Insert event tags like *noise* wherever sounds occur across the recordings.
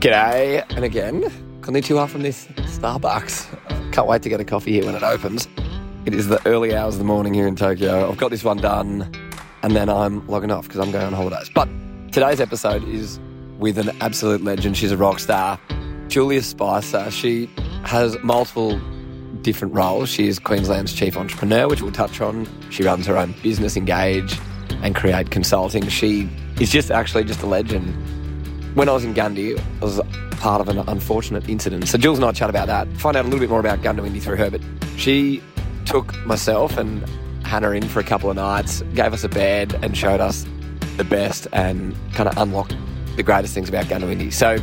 G'day, and again, konnichiwa from this Starbucks. Can't wait to get a coffee here when it opens. It is the early hours of the morning here in Tokyo. I've got this one done, and then I'm logging off because I'm going on holidays. But today's episode is with an absolute legend. She's a rock star, Julia Spicer. She has multiple different roles. She is Queensland's chief entrepreneur, which we'll touch on. She runs her own business, Engage, and Create Consulting. She is just actually just a legend when I was in Gundy, I was part of an unfortunate incident. So Jules and I chat about that, find out a little bit more about Goondiwindi through her. But she took myself and Hannah in for a couple of nights, gave us a bed, and showed us the best and kind of unlocked the greatest things about Goondiwindi. So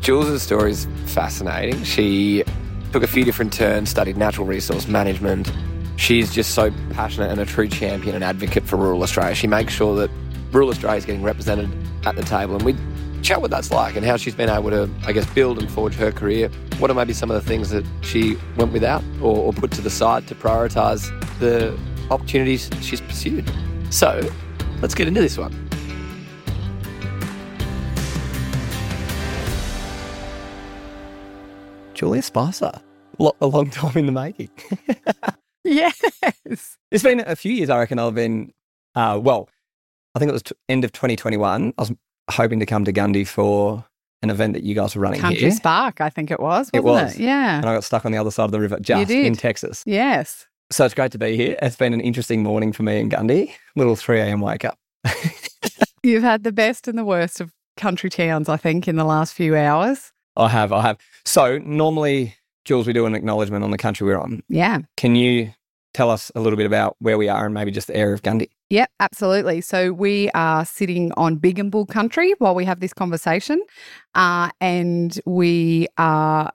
Jules' story is fascinating. She took a few different turns, studied natural resource management. She's just so passionate and a true champion and advocate for rural Australia. She makes sure that rural Australia is getting represented at the table. And we chat what that's like and how she's been able to, I guess, build and forge her career. What are maybe some of the things that she went without or, or put to the side to prioritise the opportunities she's pursued? So let's get into this one. Julia Spicer, a long time in the making. *laughs* yes. It's been a few years, I reckon. I've been, uh, well, I think it was t- end of 2021. I was hoping to come to Gundy for an event that you guys were running Country here. Spark, I think it was. It was. it? Yeah. And I got stuck on the other side of the river just in Texas. Yes. So it's great to be here. It's been an interesting morning for me in Gundy. Little 3 a.m. wake up. *laughs* You've had the best and the worst of country towns, I think, in the last few hours. I have, I have. So normally, Jules, we do an acknowledgement on the country we're on. Yeah. Can you tell us a little bit about where we are and maybe just the area of Gundy? Yep, absolutely. So we are sitting on Bigambul country while we have this conversation. Uh, and we are,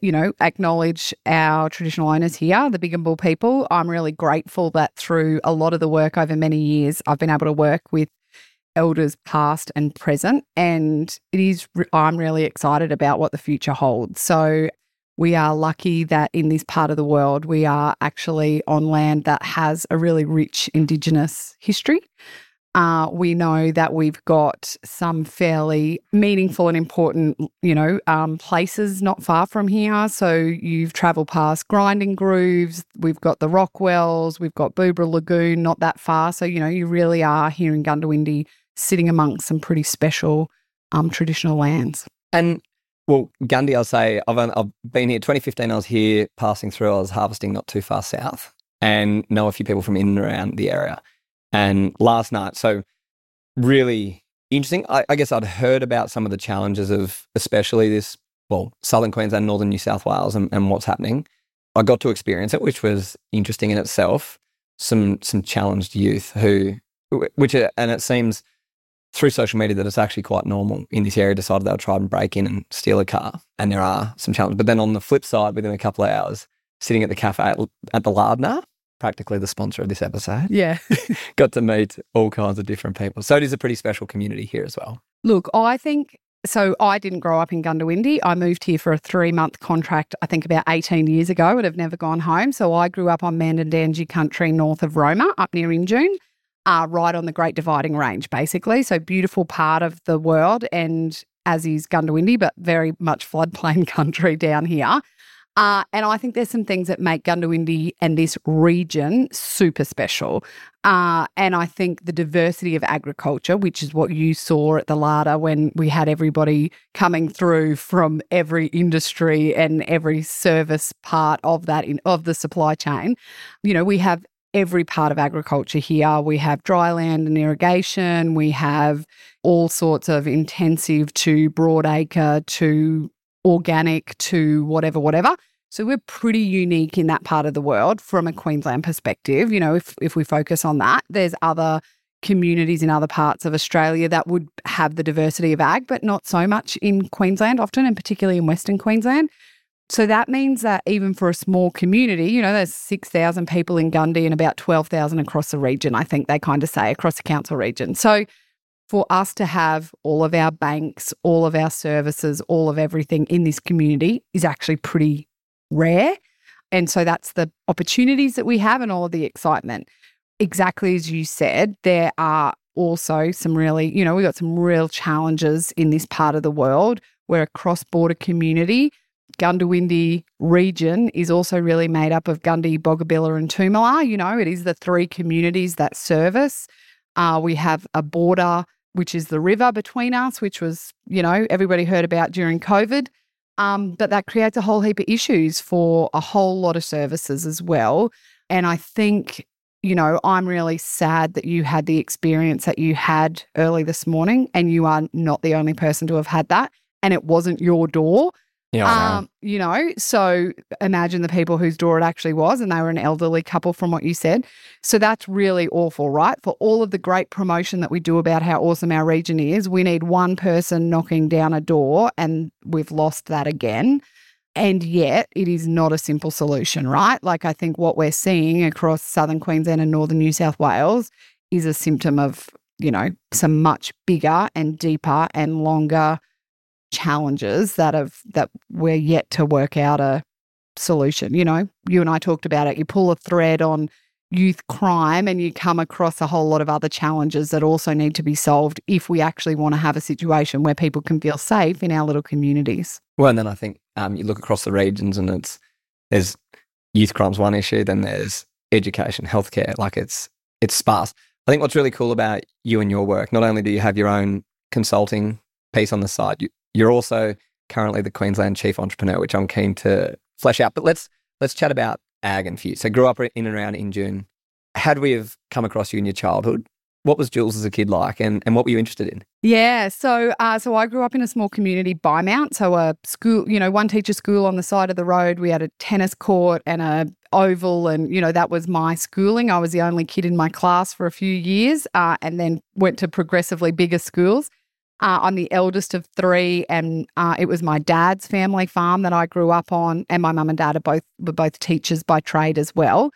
you know, acknowledge our traditional owners here, the Bigambul people. I'm really grateful that through a lot of the work over many years, I've been able to work with elders past and present. And it is, I'm really excited about what the future holds. So we are lucky that in this part of the world, we are actually on land that has a really rich Indigenous history. Uh, we know that we've got some fairly meaningful and important, you know, um, places not far from here. So you've travelled past Grinding Grooves, we've got the Rockwells, we've got Boobera Lagoon, not that far. So, you know, you really are here in Goondiwindi, sitting amongst some pretty special um, traditional lands. And well, Gundy, I'll say I've, I've been here 2015. I was here passing through. I was harvesting not too far south and know a few people from in and around the area. And last night, so really interesting. I, I guess I'd heard about some of the challenges of, especially this, well, southern Queensland, northern New South Wales, and, and what's happening. I got to experience it, which was interesting in itself. Some some challenged youth who, which are, and it seems through social media that it's actually quite normal in this area decided they'll try and break in and steal a car. And there are some challenges. But then on the flip side, within a couple of hours, sitting at the cafe at, at the Larder, practically the sponsor of this episode, Yeah. *laughs* got to meet all kinds of different people. So it is a pretty special community here as well. Look, I think so. I didn't grow up in Goondiwindi. I moved here for a three month contract, I think about 18 years ago, and have never gone home. So I grew up on Mandandanji country north of Roma, up near Injune. Uh, right on the Great Dividing Range, basically. So beautiful part of the world, and as is Goondiwindi, but very much floodplain *laughs* country down here. Uh, and I think there's some things that make Goondiwindi and this region super special. Uh, and I think the diversity of agriculture, which is what you saw at the Larder when we had everybody coming through from every industry and every service part of that in, of the supply chain. You know, we have every part of agriculture here. We have dry land and irrigation. We have all sorts of intensive to broadacre to organic to whatever, whatever. So we're pretty unique in that part of the world from a Queensland perspective. You know, if if we focus on that, there's other communities in other parts of Australia that would have the diversity of ag, but not so much in Queensland often, and particularly in Western Queensland. So that means that even for a small community, you know, there's 6,000 people in Gundy and about 12,000 across the region, I think they kind of say across the council region. So for us to have all of our banks, all of our services, all of everything in this community is actually pretty rare. And so that's the opportunities that we have and all of the excitement. Exactly as you said, there are also some really, you know, we've got some real challenges in this part of the world We're a cross border community. Goondiwindi region is also really made up of Gundy, Boggabilla, and Toomelah. You know, it is the three communities that service. Uh, we have a border, which is the river between us, which was, you know, everybody heard about during COVID. Um, but that creates a whole heap of issues for a whole lot of services as well. And I think, you know, I'm really sad that you had the experience that you had early this morning, and you are not the only person to have had that. And it wasn't your door. Yeah. Um, you know, so imagine the people whose door it actually was, and they were an elderly couple from what you said. So that's really awful, right? For all of the great promotion that we do about how awesome our region is, we need one person knocking down a door, and we've lost that again. And yet, it is not a simple solution, right? Like, I think what we're seeing across southern Queensland and northern New South Wales is a symptom of, you know, some much bigger and deeper and longer challenges that have that we're yet to work out a solution. You know, you and I talked about it. You pull a thread on youth crime and you come across a whole lot of other challenges that also need to be solved if we actually want to have a situation where people can feel safe in our little communities. Well, and then I think um, you look across the regions and it's there's youth crimes one issue, then there's education, healthcare. Like it's it's sparse. I think what's really cool about you and your work, not only do you have your own consulting piece on the side, you, you're also currently the Queensland chief entrepreneur, which I'm keen to flesh out. But let's let's chat about ag and fuse. So grew up in and around Injune. How did we have come across you in your childhood? What was Jules as a kid like, and, and what were you interested in? Yeah, so uh, so I grew up in a small community Bymount, so a school, you know, one teacher school on the side of the road. We had a tennis court and a oval, and you know that was my schooling. I was the only kid in my class for a few years, uh, and then went to progressively bigger schools. Uh, I'm the eldest of three, and uh, it was my dad's family farm that I grew up on, and my mum and dad are both were both teachers by trade as well.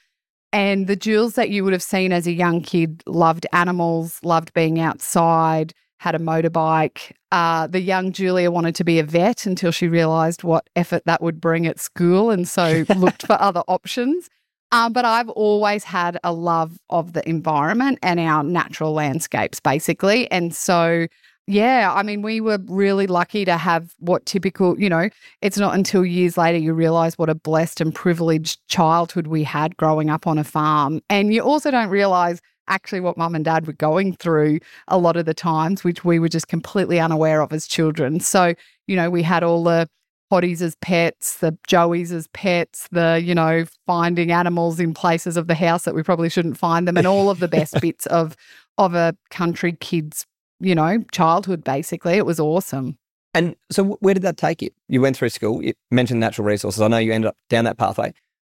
And the Jules that you would have seen as a young kid loved animals, loved being outside, had a motorbike. Uh, the young Julia wanted to be a vet until she realised what effort that would bring at school, and so *laughs* looked for other options. Um, but I've always had a love of the environment and our natural landscapes, basically, and so yeah, I mean, we were really lucky to have what typical, you know, it's not until years later you realize what a blessed and privileged childhood we had growing up on a farm. And you also don't realize actually what mum and dad were going through a lot of the times, which we were just completely unaware of as children. So, you know, we had all the potties as pets, the joeys as pets, the, you know, finding animals in places of the house that we probably shouldn't find them, and all of the best *laughs* bits of of a country kid's you know, childhood basically. It was awesome. And so, where did that take you? You went through school, you mentioned natural resources. I know you ended up down that pathway.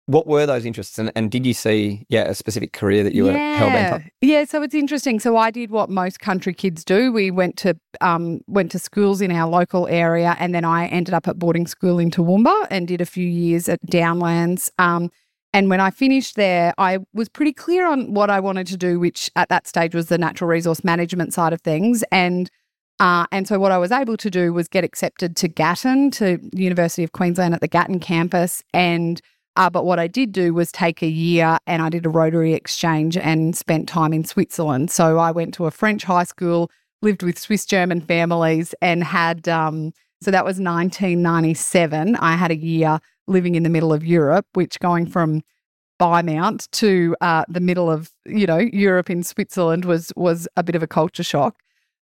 What were those interests, and, and did you see, yeah, a specific career that you were hell bent on? Yeah, so it's interesting. So I did what most country kids do. We went to um, went to schools in our local area, and then I ended up at boarding school in Toowoomba and did a few years at Downlands. Um, and when I finished there, I was pretty clear on what I wanted to do, which at that stage was the natural resource management side of things. And uh, and so what I was able to do was get accepted to Gatton, to University of Queensland at the Gatton campus. And uh, but what I did do was take a year and I did a Rotary exchange and spent time in Switzerland. So I went to a French high school, lived with Swiss German families, and had um, so that was 1997. I had a year living in the middle of Europe, which going from Mount to uh, the middle of you know Europe in Switzerland was was a bit of a culture shock.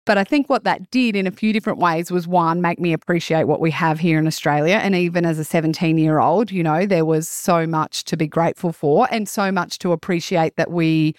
But I think what that did in a few different ways was one, make me appreciate what we have here in Australia. And even as a 17 year old, you know, there was so much to be grateful for and so much to appreciate that we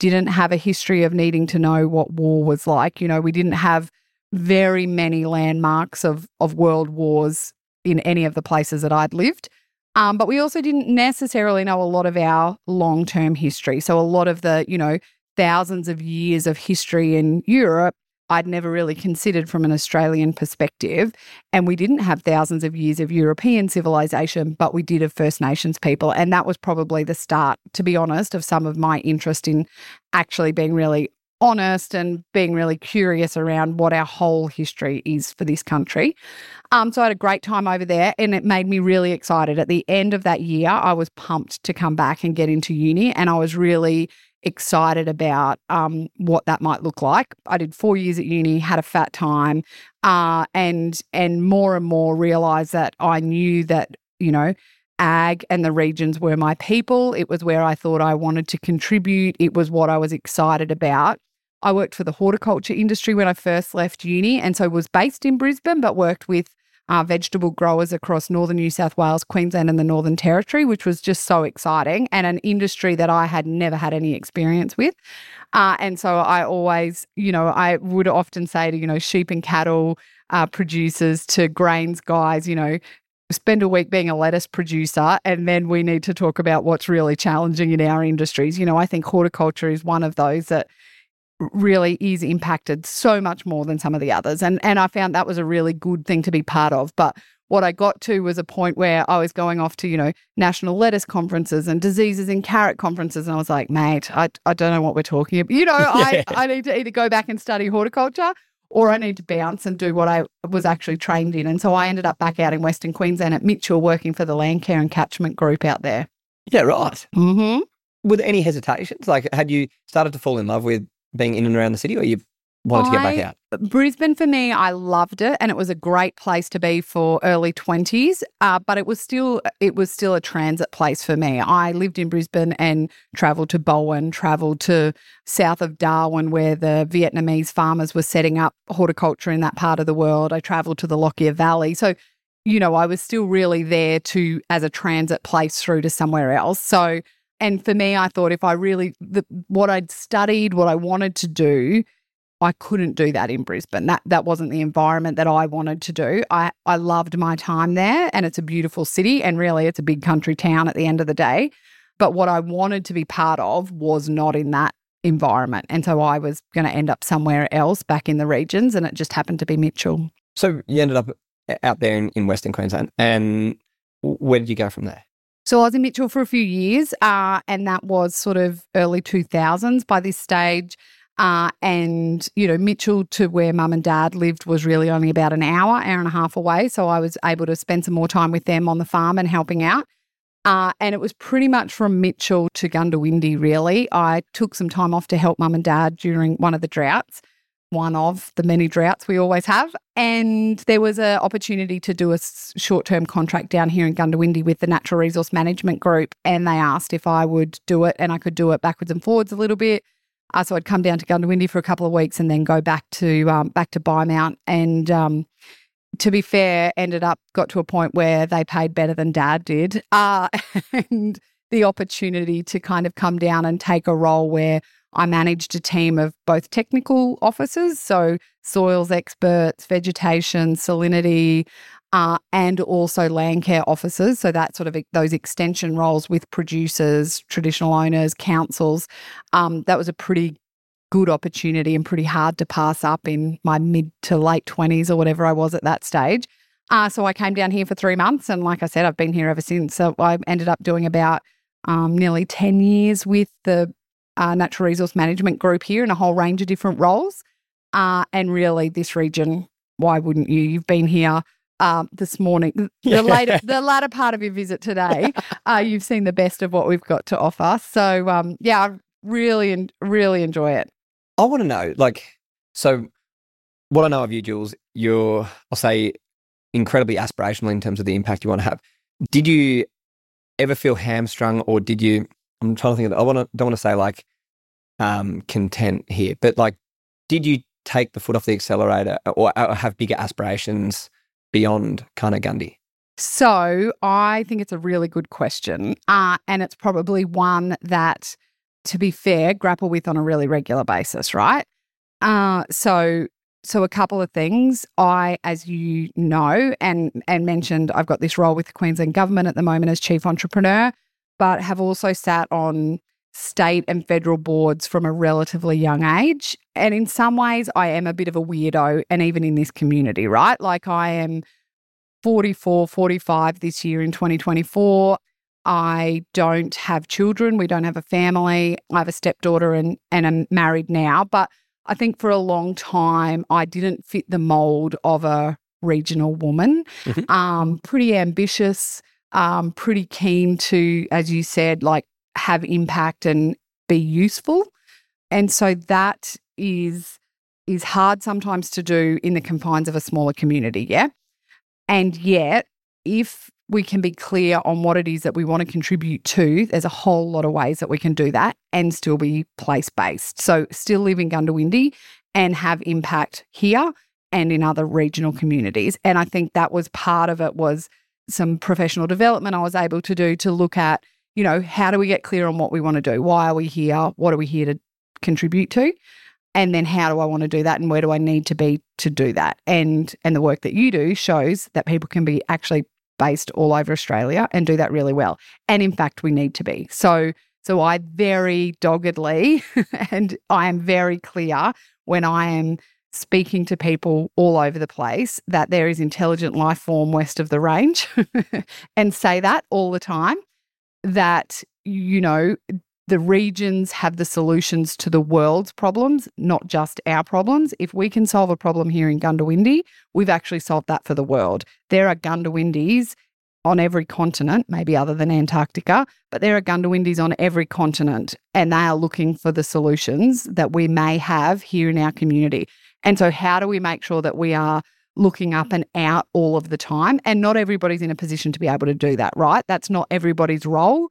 didn't have a history of needing to know what war was like. You know, we didn't have very many landmarks of, of world wars in any of the places that I'd lived. Um, but we also didn't necessarily know a lot of our long term history. So, a lot of the, you know, thousands of years of history in Europe, I'd never really considered from an Australian perspective. And we didn't have thousands of years of European civilization, but we did of First Nations people. And that was probably the start, to be honest, of some of my interest in actually being really honest and being really curious around what our whole history is for this country. Um, so I had a great time over there and it made me really excited. At the end of that year, I was pumped to come back and get into uni. And I was really excited about um, what that might look like. I did four years at uni, had a fat time, uh, and and more and more realized that I knew that you know ag and the regions were my people. It was where I thought I wanted to contribute. It was what I was excited about. I worked for the horticulture industry when I first left uni, and so was based in Brisbane, but worked with uh, vegetable growers across northern New South Wales, Queensland, and the Northern Territory, which was just so exciting and an industry that I had never had any experience with. Uh, and so I always, you know, I would often say to, you know, sheep and cattle uh, producers to grains guys, you know, spend a week being a lettuce producer and then we need to talk about what's really challenging in our industries. You know, I think horticulture is one of those that really is impacted so much more than some of the others. And and I found that was a really good thing to be part of. But what I got to was a point where I was going off to, you know, national lettuce conferences and diseases in carrot conferences. And I was like, mate, I, I don't know what we're talking about. You know, *laughs* yeah. I, I need to either go back and study horticulture or I need to bounce and do what I was actually trained in. And so I ended up back out in Western Queensland at Mitchell working for the Landcare and Catchment Group out there. Yeah, right. Mm-hmm. There any hesitations? Like, had you started to fall in love with being in and around the city, or you wanted to get back out? Brisbane for me, I loved it, and it was a great place to be for early twenties. Uh, but it was still it was still a transit place for me. I lived in Brisbane and travelled to Bowen, travelled to south of Darwin, where the Vietnamese farmers were setting up horticulture in that part of the world. I travelled to the Lockyer Valley, so you know I was still really there to as a transit place through to somewhere else. So and for me, I thought if I really, the, what I'd studied, what I wanted to do, I couldn't do that in Brisbane. That that wasn't the environment that I wanted to do. I, I loved my time there and it's a beautiful city and really it's a big country town at the end of the day. But what I wanted to be part of was not in that environment. And so I was going to end up somewhere else back in the regions and it just happened to be Mitchell. So you ended up out there in, in Western Queensland and where did you go from there? So I was in Mitchell for a few years, uh, and that was sort of early 2000s by this stage. Uh, and, you know, Mitchell to where mum and dad lived was really only about an hour, hour and a half away. So I was able to spend some more time with them on the farm and helping out. Uh, and it was pretty much from Mitchell to Goondiwindi, really. I took some time off to help mum and dad during one of the droughts one of the many droughts we always have. And there was an opportunity to do a short term contract down here in Goondiwindi with the Natural Resource Management Group. And they asked if I would do it, and I could do it backwards and forwards a little bit. Uh, so I'd come down to Goondiwindi for a couple of weeks and then go back to um, back to Bymount. And um, to be fair, ended up got to a point where they paid better than Dad did, uh, *laughs* and the opportunity to kind of come down and take a role where I managed a team of both technical officers, so soils experts, vegetation, salinity, uh, and also land care officers. So that sort of those extension roles with producers, traditional owners, councils. Um, that was a pretty good opportunity and pretty hard to pass up in my mid to late 20s or whatever I was at that stage. Uh, so I came down here for three months. And like I said, I've been here ever since. So I ended up doing about um, nearly 10 years with the uh, natural resource management group here in a whole range of different roles. Uh, and really, this region, why wouldn't you? You've been here um, this morning, the later, the *laughs* latter part of your visit today. uh, you've seen the best of what we've got to offer. So, um, yeah, I really, really enjoy it. I want to know, like, so what I know of you, Jules, you're, I'll say, incredibly aspirational in terms of the impact you want to have. Did you ever feel hamstrung, or did you I'm trying to think of, I want to, don't want to say like um, content here, but like, did you take the foot off the accelerator or, or have bigger aspirations beyond kind of Gundy? So I think it's a really good question. Uh, and it's probably one that, to be fair, grapple with on a really regular basis, right? Uh, so so a couple of things. I, as you know, and and mentioned, I've got this role with the Queensland government at the moment as chief entrepreneur but have also sat on state and federal boards from a relatively young age. And in some ways, I am a bit of a weirdo, and even in this community, right? Like I am 44, 45 this year in 2024. I don't have children. We don't have a family. I have a stepdaughter and, and I'm married now. But I think for a long time, I didn't fit the mold of a regional woman. Mm-hmm. Um, pretty ambitious, um, pretty keen to, as you said, like have impact and be useful. And so that is is hard sometimes to do in the confines of a smaller community, yeah? And yet, if we can be clear on what it is that we want to contribute to, there's a whole lot of ways that we can do that and still be place based. So, still live in Goondiwindi and have impact here and in other regional communities. And I think that was part of it was some professional development I was able to do to look at, you know, how do we get clear on what we want to do? Why are we here? What are we here to contribute to? And then how do I want to do that and where do I need to be to do that? And and the work that you do shows that people can be actually based all over Australia and do that really well. And in fact, we need to be. So so I very doggedly *laughs* and I am very clear when I am speaking to people all over the place that there is intelligent life form west of the range *laughs* and say that all the time that you know the regions have the solutions to the world's problems not just our problems if we can solve a problem here in Goondiwindi we've actually solved that for the world there are Goondiwindis on every continent, maybe other than Antarctica, but there are Goondiwindis on every continent and they are looking for the solutions that we may have here in our community. And so, how do we make sure that we are looking up and out all of the time? And not everybody's in a position to be able to do that, right? That's not everybody's role.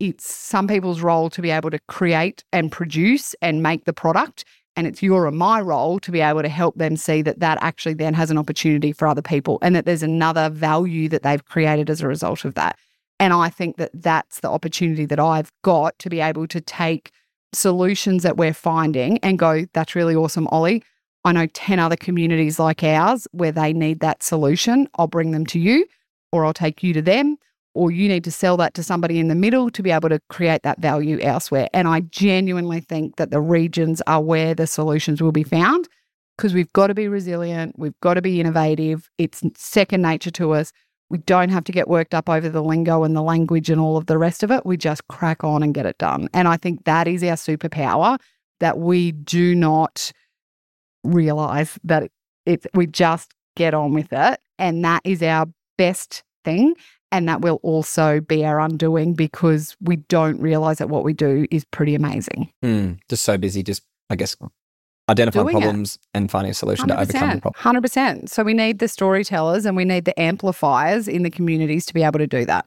It's some people's role to be able to create and produce and make the product. And it's your and my role to be able to help them see that that actually then has an opportunity for other people and that there's another value that they've created as a result of that. And I think that that's the opportunity that I've got to be able to take solutions that we're finding and go, that's really awesome, Oli. I know 10 other communities like ours where they need that solution. I'll bring them to you, or I'll take you to them, or you need to sell that to somebody in the middle to be able to create that value elsewhere. And I genuinely think that the regions are where the solutions will be found because we've got to be resilient, we've got to be innovative. It's second nature to us. We don't have to get worked up over the lingo and the language and all of the rest of it. We just crack on and get it done. And I think that is our superpower that we do not realize that it's we just get on with it and that is our best thing and that will also be our undoing because we don't realize that what we do is pretty amazing. Mm, just so busy, just I guess identifying problems it. and finding a solution to overcome the problem. Hundred percent. So we need the storytellers and we need the amplifiers in the communities to be able to do that.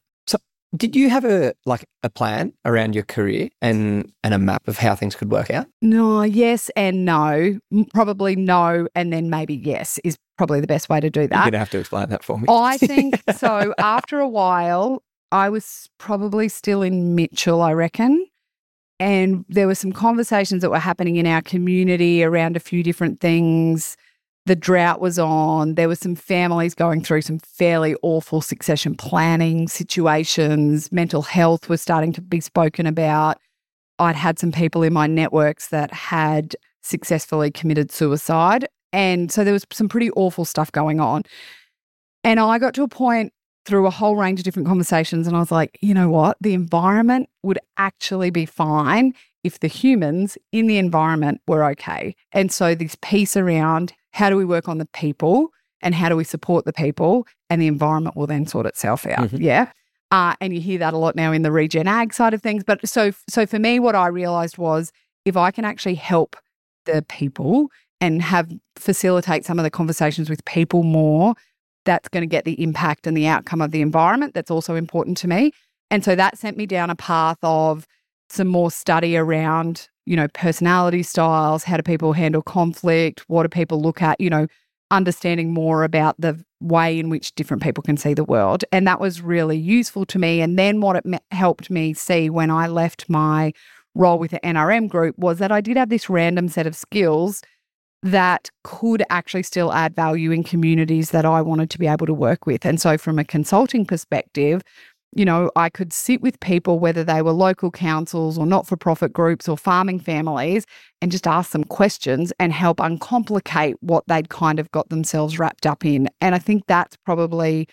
Did you have a like a plan around your career and and a map of how things could work out? No, yes and no. Probably no and then maybe yes is probably the best way to do that. You're going to have to explain that for me. I *laughs* think so after a while I was probably still in Mitchell, I reckon. And there were some conversations that were happening in our community around a few different things the drought was on. There were some families going through some fairly awful succession planning situations. Mental health was starting to be spoken about. I'd had some people in my networks that had successfully committed suicide. And so there was some pretty awful stuff going on. And I got to a point through a whole range of different conversations, and I was like, you know what? The environment would actually be fine if the humans in the environment were okay. And so this piece around how do we work on the people and how do we support the people? And the environment will then sort itself out. Mm-hmm. Yeah. Uh, and you hear that a lot now in the regen ag side of things. But so, so for me, what I realized was if I can actually help the people and have facilitate some of the conversations with people more, that's going to get the impact and the outcome of the environment. That's also important to me. And so that sent me down a path of some more study around you know, personality styles, how do people handle conflict, what do people look at, you know, understanding more about the way in which different people can see the world. And that was really useful to me. And then what it helped me see when I left my role with the NRM group was that I did have this random set of skills that could actually still add value in communities that I wanted to be able to work with. And so, from a consulting perspective, you know, I could sit with people, whether they were local councils or not for profit groups or farming families, and just ask them questions and help uncomplicate what they'd kind of got themselves wrapped up in. And I think that's probably,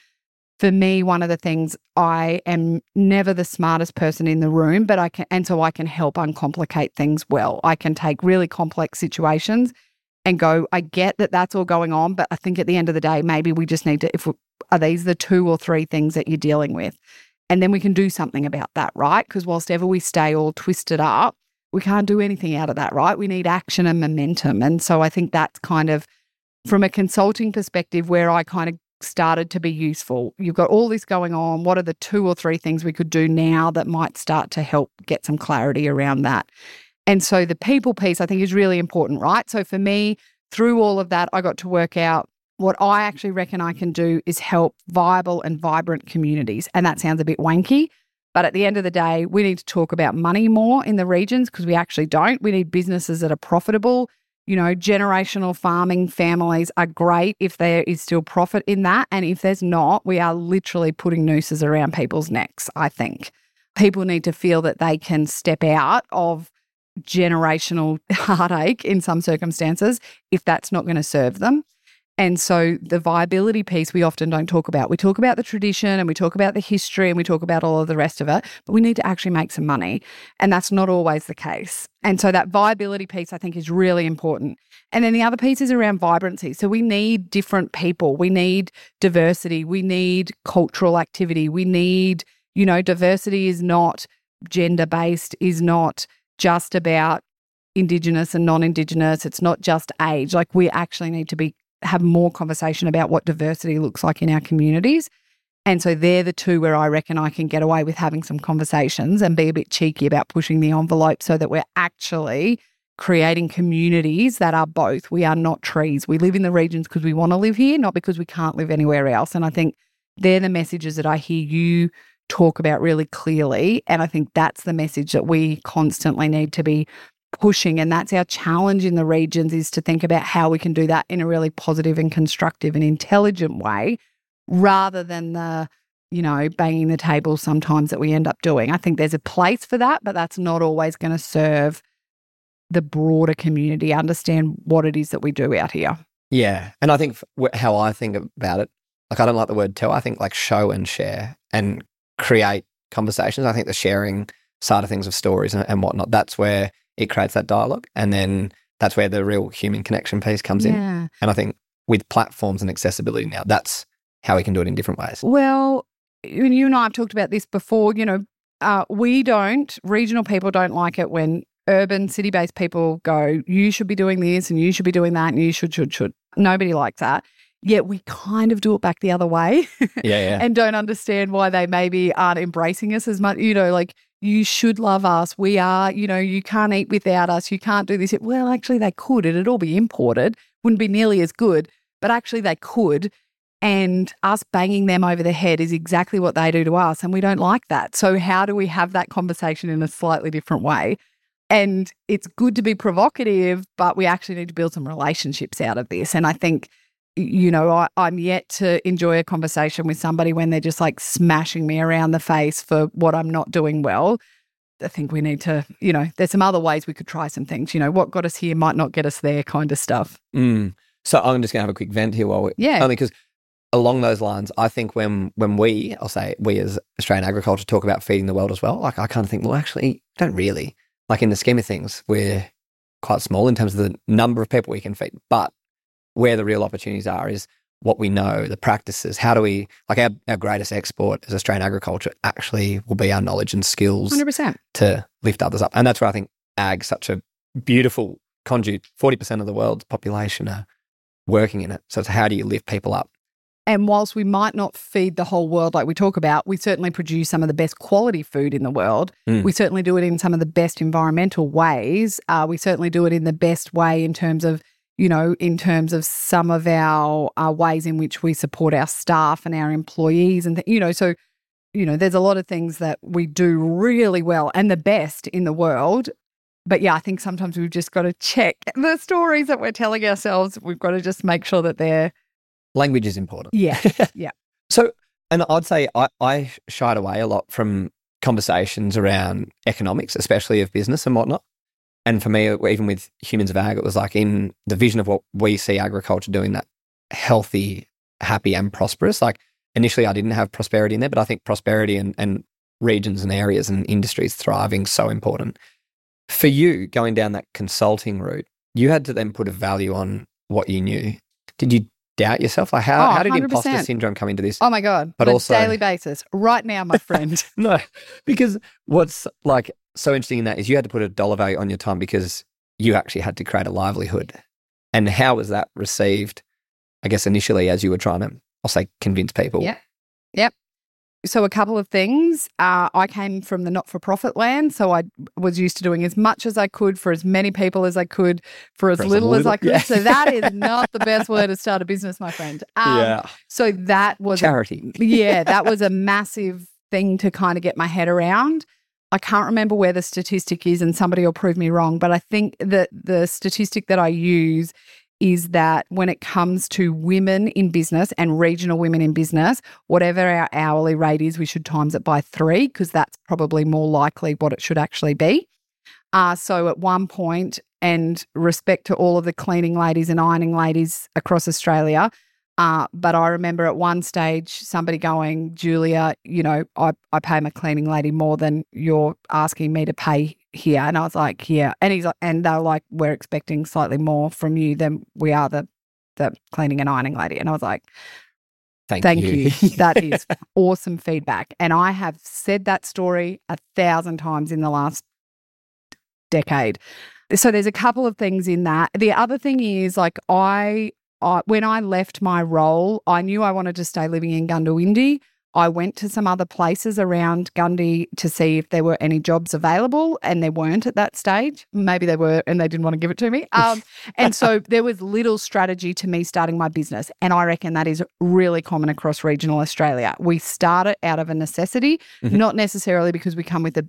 for me, one of the things I am never the smartest person in the room, but I can, and so I can help uncomplicate things well. I can take really complex situations and go, I get that that's all going on, but I think at the end of the day, maybe we just need to, if we, are these the two or three things that you're dealing with? And then we can do something about that, right? Because whilst ever we stay all twisted up, we can't do anything out of that, right? We need action and momentum. And so I think that's kind of from a consulting perspective where I kind of started to be useful. You've got all this going on. What are the two or three things we could do now that might start to help get some clarity around that? And so the people piece I think is really important, right? So for me, through all of that, I got to work out what I actually reckon I can do is help viable and vibrant communities. And that sounds a bit wanky, but at the end of the day, we need to talk about money more in the regions because we actually don't. We need businesses that are profitable. You know, generational farming families are great if there is still profit in that. And if there's not, we are literally putting nooses around people's necks, I think. People need to feel that they can step out of generational *laughs* heartache in some circumstances if that's not going to serve them. And so the viability piece we often don't talk about. We talk about the tradition and we talk about the history and we talk about all of the rest of it, but we need to actually make some money. And that's not always the case. And so that viability piece I think is really important. And then the other piece is around vibrancy. So we need different people. We need diversity. We need cultural activity. We need, you know, diversity is not gender based, is not just about indigenous and non-indigenous it's not just age like we actually need to be have more conversation about what diversity looks like in our communities and so they're the two where I reckon I can get away with having some conversations and be a bit cheeky about pushing the envelope so that we're actually creating communities that are both. We are not trees. We live in the regions because we want to live here, not because we can't live anywhere else. And I think they're the messages that I hear you talk about really clearly. And I think that's the message that we constantly need to be pushing. And that's our challenge in the regions is to think about how we can do that in a really positive and constructive and intelligent way rather than the, you know, banging the table sometimes that we end up doing. I think there's a place for that, but that's not always going to serve the broader community, understand what it is that we do out here. Yeah. And I think how I think about it, like I don't like the word tell, I think like show and share and create conversations. I think the sharing side of things of stories and, and whatnot, that's where it creates that dialogue. And then that's where the real human connection piece comes Yeah. in. And I think with platforms and accessibility now, that's how we can do it in different ways. Well, you and I have talked about this before. You know, uh, we don't, regional people don't like it when urban city based people go, you should be doing this and you should be doing that and you should, should, should. Nobody likes that. Yet we kind of do it back the other way Yeah, yeah. *laughs* and don't understand why they maybe aren't embracing us as much. You know, like, you should love us. We are, you know, you can't eat without us. You can't do this. Well, actually, they could. It'd all be imported. Wouldn't be nearly as good, but actually, they could. And us banging them over the head is exactly what they do to us. And we don't like that. So, how do we have that conversation in a slightly different way? And it's good to be provocative, but we actually need to build some relationships out of this. And I think, you know, I, I'm yet to enjoy a conversation with somebody when they're just like smashing me around the face for what I'm not doing well. I think we need to, you know, there's some other ways we could try some things. You know, what got us here might not get us there kind of stuff. Mm. So I'm just going to have a quick vent here while we, Yeah. only because along those lines, I think when when we, I'll say we as Australian agriculture talk about feeding the world as well, like I kind of think, well, actually, don't really. Like in the scheme of things, we're quite small in terms of the number of people we can feed, but where the real opportunities are is what we know, the practices. How do we, like our, our greatest export as Australian agriculture actually will be our knowledge and skills 100%. to lift others up. And that's where I think ag's such a beautiful conduit. 40% of the world's population are working in it. So it's how do you lift people up? And whilst we might not feed the whole world like we talk about, we certainly produce some of the best quality food in the world. Mm. We certainly do it in some of the best environmental ways. Uh, we certainly do it in the best way in terms of, you know, in terms of some of our uh, ways in which we support our staff and our employees. And, th- you know, so, you know, there's a lot of things that we do really well and the best in the world. But yeah, I think sometimes we've just got to check the stories that we're telling ourselves. We've got to just make sure that they're, Language is important. Yeah. *laughs* Yeah, So, and I'd say I, I shied away a lot from conversations around economics, especially of business and whatnot. And for me, even with humans of ag, it was like in the vision of what we see agriculture doing that healthy, happy, and prosperous. Like initially, I didn't have prosperity in there, but I think prosperity and, and regions and areas and industries thriving so important. For you, going down that consulting route, you had to then put a value on what you knew. Did you doubt yourself? Like how, Oh, how did imposter 100%. syndrome come into this? Oh my God. But on also- a daily basis. Right now, my *laughs* friend. No, because what's like so interesting in that is you had to put a dollar value on your time because you actually had to create a livelihood. And how was that received? I guess initially as you were trying to, I'll say, convince people. Yeah. Yep. So, a couple of things. Uh, I came from the not for profit land. So, I was used to doing as much as I could for as many people as I could for as For as little as I could. yeah. So, that is *laughs* not the best way to start a business, my friend. Um, yeah. So, that was Charity. yeah, that was a massive thing to kind of get my head around. I can't remember where the statistic is, and somebody will prove me wrong, but I think that the statistic that I use is that when it comes to women in business and regional women in business, whatever our hourly rate is, we should times it by three because that's probably more likely what it should actually be. Uh, so at one point, and respect to all of the cleaning ladies and ironing ladies across Australia, uh, but I remember at one stage somebody going, Julia, you know, I, I pay my cleaning lady more than you're asking me to pay here. And I was like, yeah. And he's like, and they're like, we're expecting slightly more from you than we are the the cleaning and ironing lady. And I was like, Thank, Thank you. you. that is *laughs* awesome feedback. And I have said that story a thousand times in the last decade. So there's a couple of things in that. The other thing is like I, I when I left my role, I knew I wanted to stay living in Goondiwindi. I went to some other places around Gundy to see if there were any jobs available, and there weren't at that stage. Maybe they were, and they didn't want to give it to me. Um, *laughs* and so there was little strategy to me starting my business. And I reckon that is really common across regional Australia. We start it out of a necessity, Mhm. not necessarily because we come with a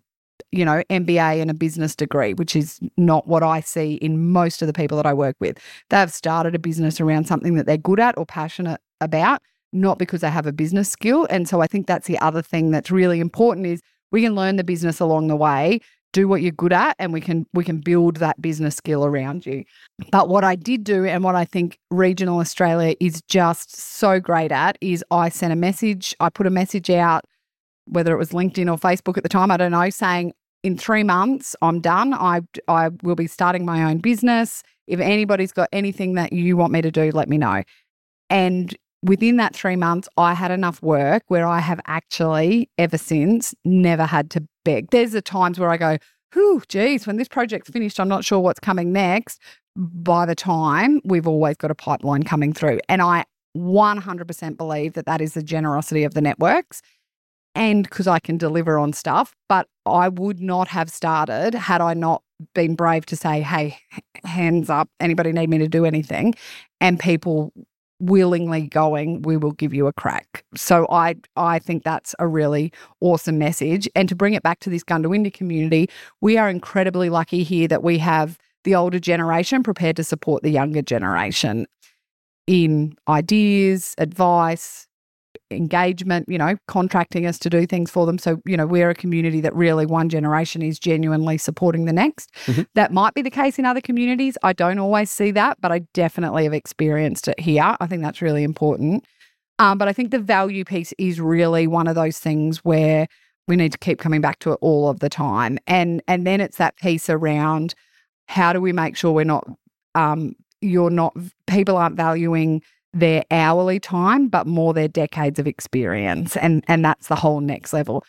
you know, MBA and a business degree, which is not what I see in most of the people that I work with. They've started a business around something that they're good at or passionate about, not because they have a business skill. And so I think that's the other thing that's really important is we can learn the business along the way, do what you're good at, and we can we can build that business skill around you. But what I did do and what I think regional Australia is just so great at is I sent a message, I put a message out whether it was LinkedIn or Facebook at the time, I don't know, saying in three months I'm done. I I will be starting my own business. If anybody's got anything that you want me to do, let me know. And within that three months, I had enough work where I have actually ever since never had to beg. There's the times where I go, whew, geez, when this project's finished, I'm not sure what's coming next. By the time we've always got a pipeline coming through. And I 100% believe that that is the generosity of the networks and because I can deliver on stuff. But I would not have started had I not been brave to say, hey, hands up, anybody need me to do anything? And people willingly going, we will give you a crack. So I I think that's a really awesome message. And to bring it back to this Goondiwindi community, we are incredibly lucky here that we have the older generation prepared to support the younger generation in ideas, advice, engagement, you know, contracting us to do things for them. So, you know, we're a community that really one generation is genuinely supporting the next. Mhm. That might be the case in other communities. I don't always see that, but I definitely have experienced it here. I think that's really important. Um, but I think the value piece is really one of those things where we need to keep coming back to it all of the time. And and then it's that piece around how do we make sure we're not um, you're not people aren't valuing their hourly time, but more their decades of experience. And and that's the whole next level.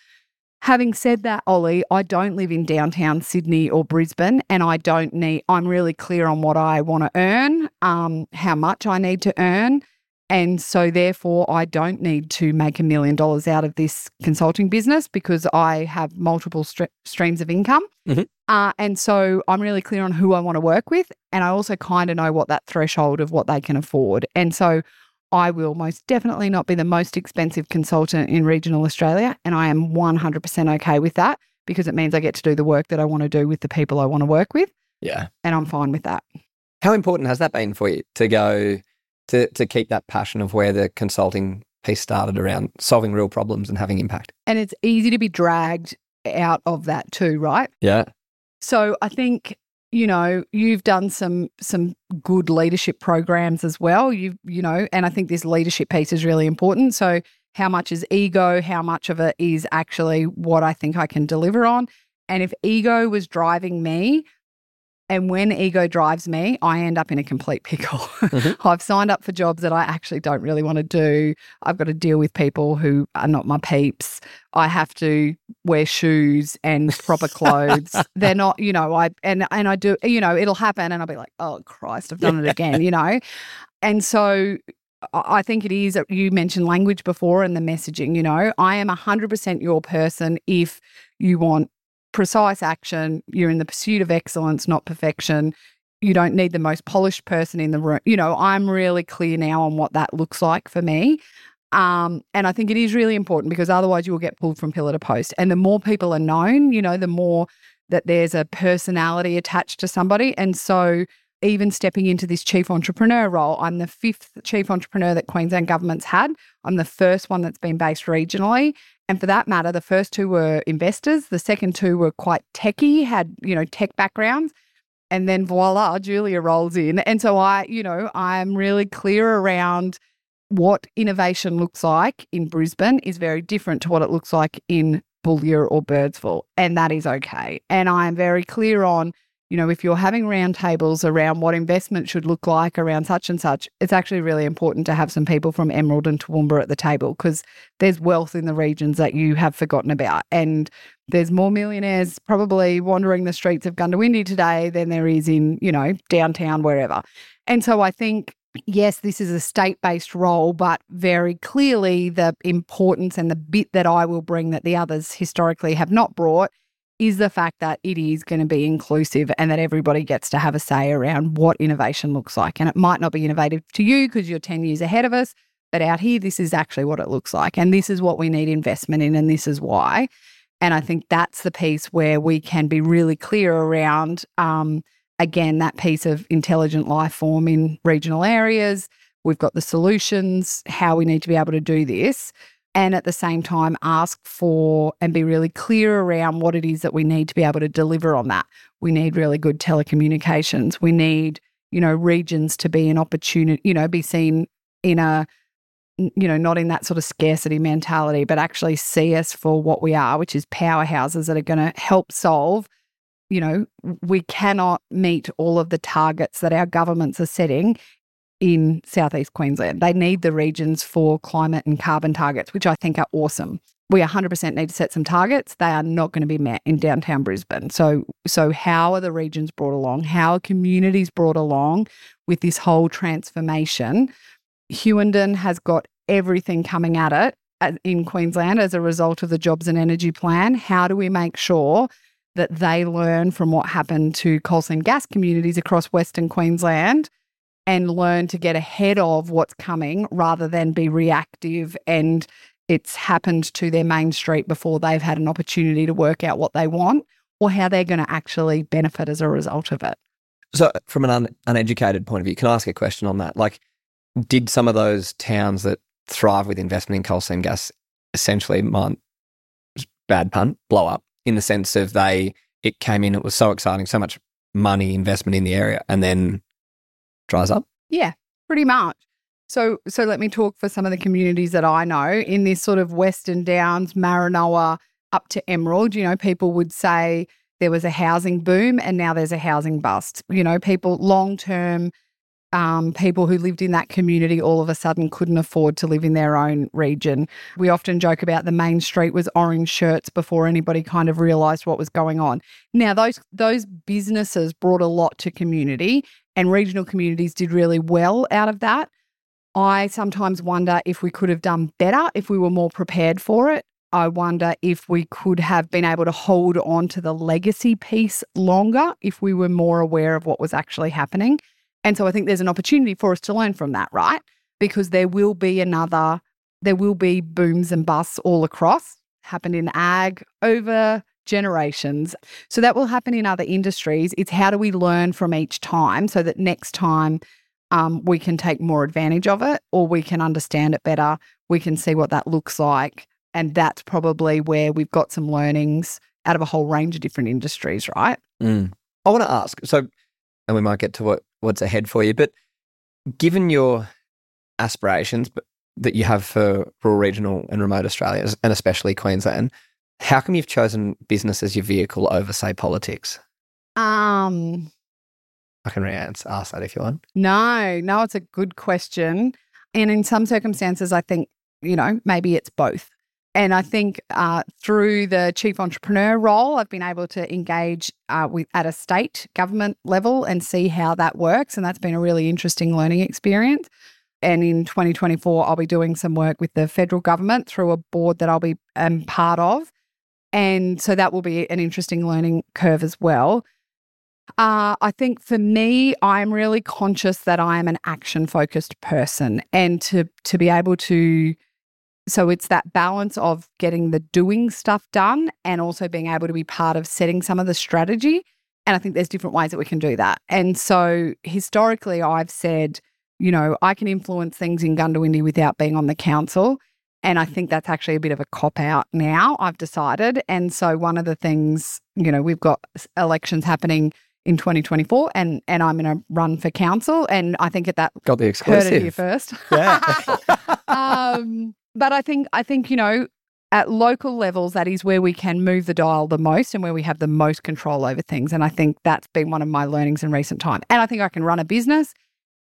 Having said that, Oli, I don't live in downtown Sydney or Brisbane, and I don't need. I'm really clear on what I want to earn, um, how much I need to earn, and so therefore I don't need to make a million dollars out of this consulting business because I have multiple stre- streams of income. Mhm. Uh, and so I'm really clear on who I want to work with, and I also kind of know what that threshold of what they can afford, and so. I will most definitely not be the most expensive consultant in regional Australia. And I am 100% okay with that because it means I get to do the work that I want to do with the people I want to work with. Yeah. And I'm fine with that. How important has that been for you to go to to keep that passion of where the consulting piece started around solving real problems and having impact? And it's easy to be dragged out of that too, right? Yeah. So I think you know you've done some some good leadership programs as well. You you know, and I think this leadership piece is really important. So how much is ego? How much of it is actually what I think I can deliver on? And if ego was driving me, And when ego drives me, I end up in a complete pickle. Mm-hmm. *laughs* I've signed up for jobs that I actually don't really want to do. I've got to deal with people who are not my peeps. I have to wear shoes and proper clothes. *laughs* They're not, you know, I and and I do, you know, it'll happen and I'll be like, "Oh Christ, I've done it again," you know. And so I think it is, you mentioned language before and the messaging, you know, I am 100% your person if you want precise action, you're in the pursuit of excellence, not perfection. You don't need the most polished person in the room. You know, I'm really clear now on what that looks like for me. Um, and I think it is really important because otherwise you will get pulled from pillar to post. And the more people are known, you know, the more that there's a personality attached to somebody. And so even stepping into this chief entrepreneur role, I'm the fifth chief entrepreneur that Queensland government's had. I'm the first one that's been based regionally. And for that matter, the first two were investors. The second two were quite techy, had, you know, tech backgrounds. And then voila, Julia rolls in. And so I, you know, I'm really clear around what innovation looks like in Brisbane is very different to what it looks like in Boulia or Birdsville. And that is okay. And I am very clear on you know, if you're having roundtables around what investment should look like around such and such, it's actually really important to have some people from Emerald and Toowoomba at the table because there's wealth in the regions that you have forgotten about. And there's more millionaires probably wandering the streets of Goondiwindi today than there is in, you know, downtown, wherever. And so I think yes, this is a state based role, but very clearly the importance and the bit that I will bring that the others historically have not brought is the fact that it is going to be inclusive and that everybody gets to have a say around what innovation looks like. And it might not be innovative to you because you're 10 years ahead of us, but out here, this is actually what it looks like. And this is what we need investment in, and this is why. And I think that's the piece where we can be really clear around, um, again, that piece of intelligent life form in regional areas. We've got the solutions, how we need to be able to do this and at the same time ask for and be really clear around what it is that we need to be able to deliver on that. We need really good telecommunications. We need, you know, regions to be an opportunity, you know, be seen in a you know, not in that sort of scarcity mentality, but actually see us for what we are, which is powerhouses that are going to help solve. You know, we cannot meet all of the targets that our governments are setting in southeast Queensland. They need the regions for climate and carbon targets, which I think are awesome. We 100% need to set some targets. They are not going to be met in downtown Brisbane. So, so how are the regions brought along? How are communities brought along with this whole transformation? Hughenden has got everything coming at it in Queensland as a result of the jobs and energy plan. How do we make sure that they learn from what happened to coal seam gas communities across Western Queensland and learn to get ahead of what's coming rather than be reactive and it's happened to their main street before they've had an opportunity to work out what they want or how they're going to actually benefit as a result of it. So, uh, from an un- uneducated point of view, can I ask a question on that? Like, did some of those towns that thrive with investment in coal seam gas essentially, mine, bad pun, blow up in the sense of they, it came in, it was so exciting, so much money investment in the area, and then dries up? Yeah, pretty much. So, so let me talk for some of the communities that I know in this sort of Western Downs, Maranoa, up to Emerald. You know, people would say there was a housing boom and now there's a housing bust. You know, people long term um, people who lived in that community all of a sudden couldn't afford to live in their own region. We often joke about the main street was orange shirts before anybody kind of realised what was going on. Now those those businesses brought a lot to community, and regional communities did really well out of that. I sometimes wonder if we could have done better if we were more prepared for it. I wonder if we could have been able to hold on to the legacy piece longer if we were more aware of what was actually happening. And so I think there's an opportunity for us to learn from that, right? Because there will be another, there will be booms and busts all across, happened in ag over generations. So that will happen in other industries. It's how do we learn from each time so that next time um, we can take more advantage of it or we can understand it better. We can see what that looks like. And that's probably where we've got some learnings out of a whole range of different industries, right? Mm. I want to ask so, and we might get to what, what's ahead for you, but given your aspirations that you have for rural, regional, and remote Australia, and especially Queensland, how come you've chosen business as your vehicle over, say, politics? Um, I can re-answer, ask that if you want. No, no, it's a good question. And in some circumstances, I think, you know, maybe it's both. And I think uh, through the chief entrepreneur role, I've been able to engage uh, with at a state government level and see how that works, and that's been a really interesting learning experience. And in 2024, I'll be doing some work with the federal government through a board that I'll be um, part of, and so that will be an interesting learning curve as well. Uh, I think for me, I'm really conscious that I am an action focused person, and to to be able to so it's that balance of getting the doing stuff done and also being able to be part of setting some of the strategy. And I think there's different ways that we can do that. And so historically, I've said, you know, I can influence things in Goondiwindi without being on the council. And I think that's actually a bit of a cop out now, I've decided. And so one of the things, you know, we've got elections happening in 2024 and and I'm going to run for council and I think at that got the heard exclusive it here first. Yeah. *laughs* um, but I think I think you know at local levels that is where we can move the dial the most and where we have the most control over things. And I think that's been one of my learnings in recent time. And I think I can run a business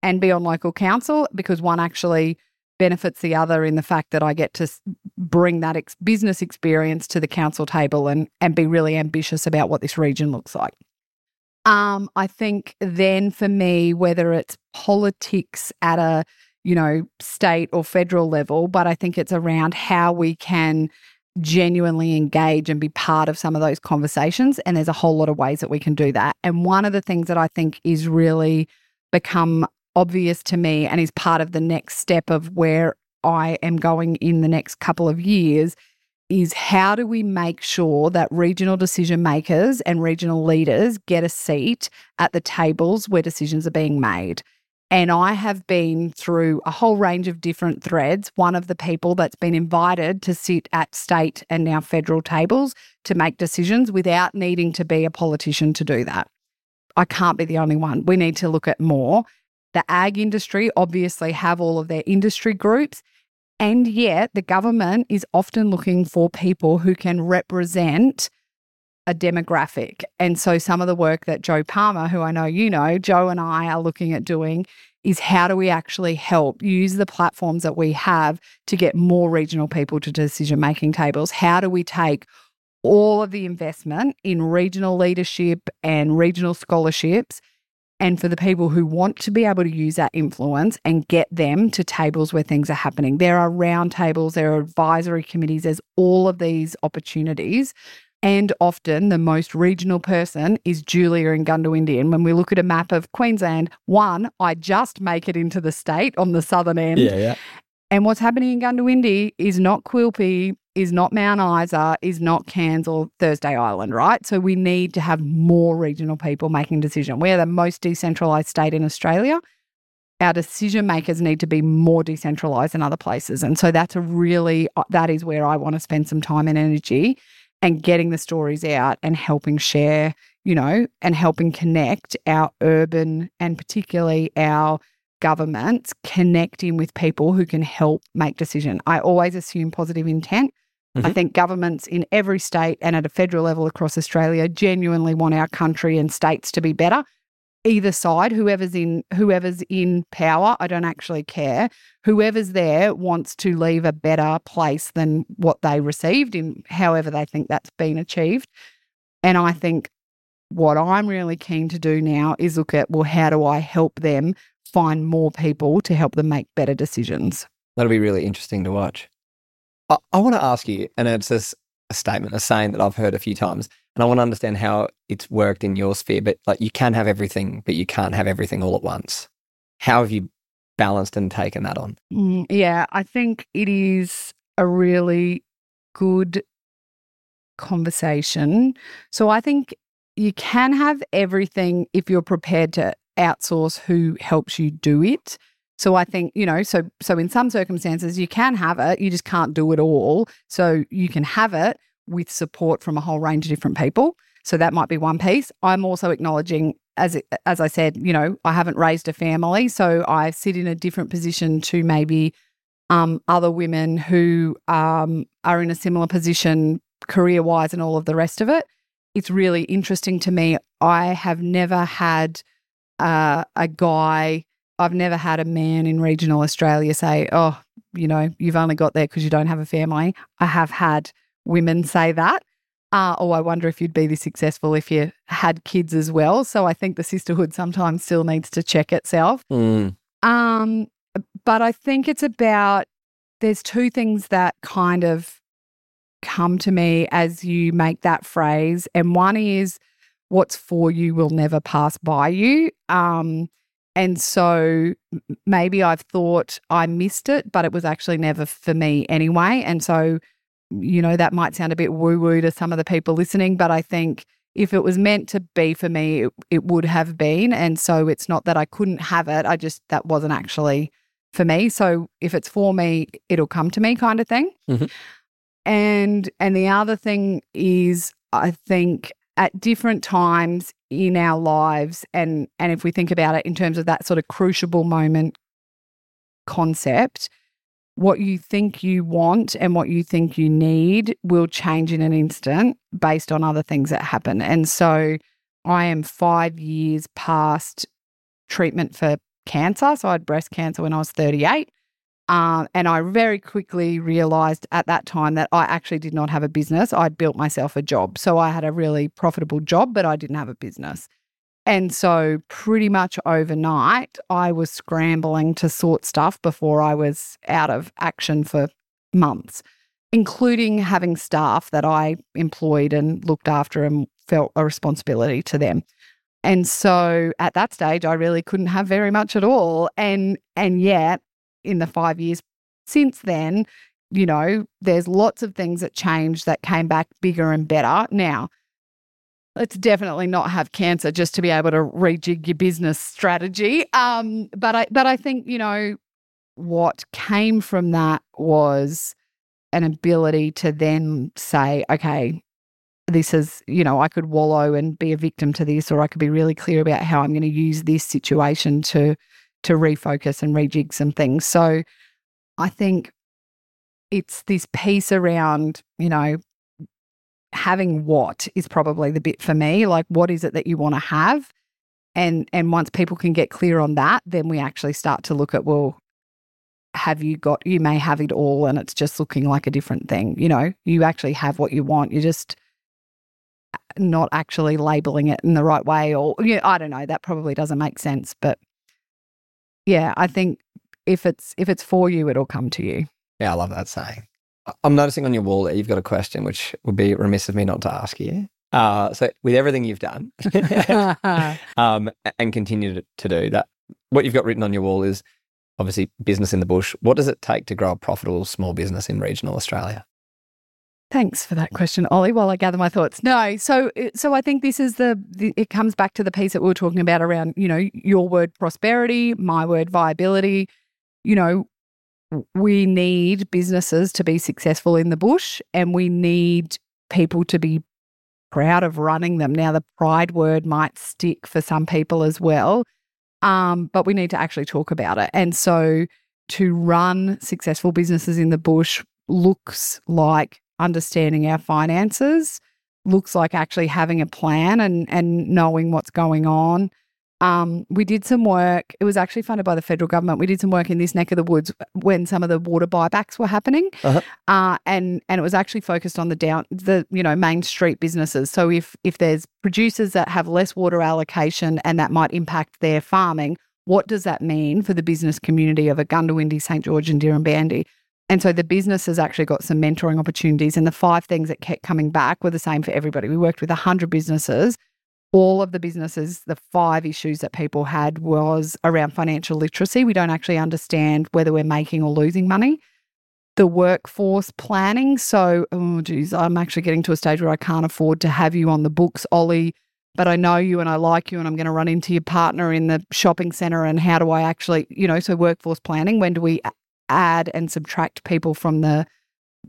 and be on local council because one actually benefits the other in the fact that I get to bring that ex- business experience to the council table and and be really ambitious about what this region looks like. Um, I think then for me, whether it's politics at a you know, state or federal level, but I think it's around how we can genuinely engage and be part of some of those conversations. And there's a whole lot of ways that we can do that. And one of the things that I think is really become obvious to me and is part of the next step of where I am going in the next couple of years is how do we make sure that regional decision makers and regional leaders get a seat at the tables where decisions are being made? And I have been through a whole range of different threads. One of the people that's been invited to sit at state and now federal tables to make decisions without needing to be a politician to do that. I can't be the only one. We need to look at more. The ag industry obviously have all of their industry groups. And yet, the government is often looking for people who can represent a demographic. And so some of the work that Joe Palmer, who I know you know, Joe and I are looking at doing is how do we actually help use the platforms that we have to get more regional people to decision making tables? How do we take all of the investment in regional leadership and regional scholarships and for the people who want to be able to use that influence and get them to tables where things are happening. There are round tables, there are advisory committees, there's all of these opportunities and often the most regional person is Julia in Goondiwindi. And when we look at a map of Queensland, one, I just make it into the state on the southern end. Yeah, yeah. And what's happening in Goondiwindi is not Quilpie, is not Mount Isa, is not Cairns or Thursday Island, right? So we need to have more regional people making decisions. We're the most decentralised state in Australia. Our decision makers need to be more decentralised in other places. And so that's a really, uh, that is where I want to spend some time and energy and getting the stories out and helping share, you know, and helping connect our urban and particularly our governments connecting with people who can help make decision. I always assume positive intent. Mm-hmm. I think governments in every state and at a federal level across Australia genuinely want our country and states to be better either side, whoever's in whoever's in power, I don't actually care. Whoever's there wants to leave a better place than what they received in however they think that's been achieved. And I think what I'm really keen to do now is look at well, how do I help them find more people to help them make better decisions? That'll be really interesting to watch. I, I want to ask you, and it's a, a statement, a saying that I've heard a few times and I want to understand how it's worked in your sphere. But like, you can have everything, but you can't have everything all at once. How have you balanced and taken that on? Mm, yeah, I think it is a really good conversation. So I think you can have everything if you're prepared to outsource who helps you do it. So I think, you know, so so in some circumstances you can have it, you just can't do it all. So you can have it with support from a whole range of different people. So that might be one piece. I'm also acknowledging, as it, as I said, you know, I haven't raised a family, so I sit in a different position to maybe um, other women who um, are in a similar position career wise and all of the rest of it. It's really interesting to me. I have never had uh, a guy. I've never had a man in regional Australia say, "Oh, you know, you've only got there because you don't have a family." I have had women say that. Uh, oh, I wonder if you'd be this successful if you had kids as well. So I think the sisterhood sometimes still needs to check itself. Mm. Um, but I think it's about there's two things that kind of come to me as you make that phrase. And one is what's for you will never pass by you. Um, and so maybe I've thought I missed it, but it was actually never for me anyway. And so, you know, that might sound a bit woo woo to some of the people listening, but I think if it was meant to be for me, it, it would have been. And so it's not that I couldn't have it, I just, that wasn't actually for me. So if it's for me, it'll come to me kind of thing. Mhm. And and the other thing is I think at different times in our lives and and if we think about it in terms of that sort of crucible moment concept, what you think you want and what you think you need will change in an instant based on other things that happen. And so I am 5 years past treatment for cancer. So I had breast cancer when I was 38. Um, and I very quickly realized at that time that I actually did not have a business. I'd built myself a job. So I had a really profitable job, but I didn't have a business. And so, pretty much overnight, I was scrambling to sort stuff before I was out of action for months, including having staff that I employed and looked after and felt a responsibility to them. And so at that stage I really couldn't have very much at all and and yet in the 5 years since then, you know, there's lots of things that changed that came back bigger and better. Now, let's definitely not have cancer just to be able to rejig your business strategy. Um, but I but I think, you know, what came from that was an ability to then say, okay, this is, you know, I could wallow and be a victim to this, or I could be really clear about how I'm going to use this situation to to refocus and rejig some things. So I think it's this piece around, you know, having what is probably the bit for me. Like what is it that you want to have? And and once people can get clear on that, then we actually start to look at, well, have you got you may have it all and it's just looking like a different thing. You know, you actually have what you want. You're just uh, not actually labeling it in the right way or yeah, I don't know, that probably doesn't make sense. But yeah, I think if it's if it's for you, it'll come to you. Yeah, I love that saying. I'm noticing on your wall that you've got a question, which would be remiss of me not to ask you. Uh, so, with everything you've done *laughs* *laughs* um, and continue to, to do, that what you've got written on your wall is obviously business in the bush. What does it take to grow a profitable small business in regional Australia? Thanks for that question, Oli. While I gather my thoughts, no. So, so I think this is the, the. It comes back to the piece that we were talking about around, you know, your word prosperity, my word viability. You know, we need businesses to be successful in the bush, and we need people to be proud of running them. Now, the pride word might stick for some people as well, um, but we need to actually talk about it. And so, to run successful businesses in the bush looks like understanding our finances looks like actually having a plan and and knowing what's going on. Um, we did some work. It was actually funded by the federal government. We did some work in this neck of the woods when some of the water buybacks were happening, Uh-huh. uh, and and it was actually focused on the down the you know main street businesses. So if if there's producers that have less water allocation and that might impact their farming, what does that mean for the business community of a Goondiwindi, St George, and Dirranbandi? And so the business has actually got some mentoring opportunities. And the five things that kept coming back were the same for everybody. We worked with 100 businesses. All of the businesses, the five issues that people had was around financial literacy. We don't actually understand whether we're making or losing money. The workforce planning. So, oh, geez, I'm actually getting to a stage where I can't afford to have you on the books, Oli, but I know you and I like you and I'm going to run into your partner in the shopping center. And how do I actually, you know, so workforce planning, when do we add and subtract people from the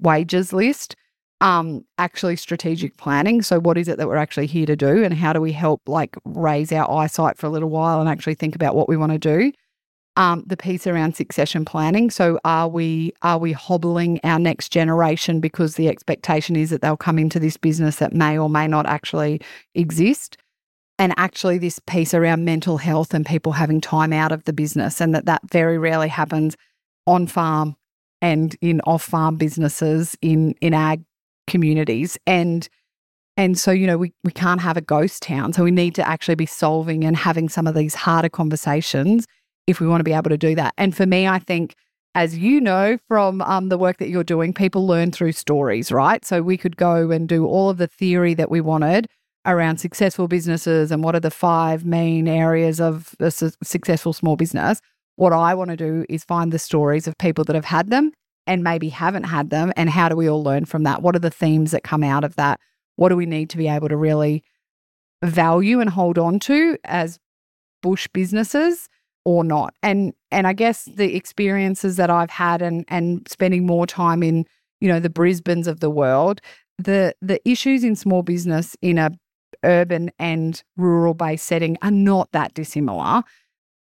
wages list um actually strategic planning. So what is it that we're actually here to do and how do we help like raise our eyesight for a little while and actually think about what we want to do? Um the piece around succession planning. So are we are we hobbling our next generation because the expectation is that they'll come into this business that may or may not actually exist? And actually this piece around mental health and people having time out of the business and that that very rarely happens on farm and in off farm businesses in in ag communities. And and so you know we we can't have a ghost town. So we need to actually be solving and having some of these harder conversations if we want to be able to do that. And for me i think as you know from um, the work that you're doing people learn through stories right? So we could go and do all of the theory that we wanted around successful businesses and what are the five main areas of a su- successful small business. What I want to do is find the stories of people that have had them and maybe haven't had them. And how do we all learn from that? What are the themes that come out of that? What do we need to be able to really value and hold on to as bush businesses or not? And and I guess the experiences that I've had and and spending more time in, you know, the Brisbanes of the world, the the issues in small business in a urban and rural based setting are not that dissimilar.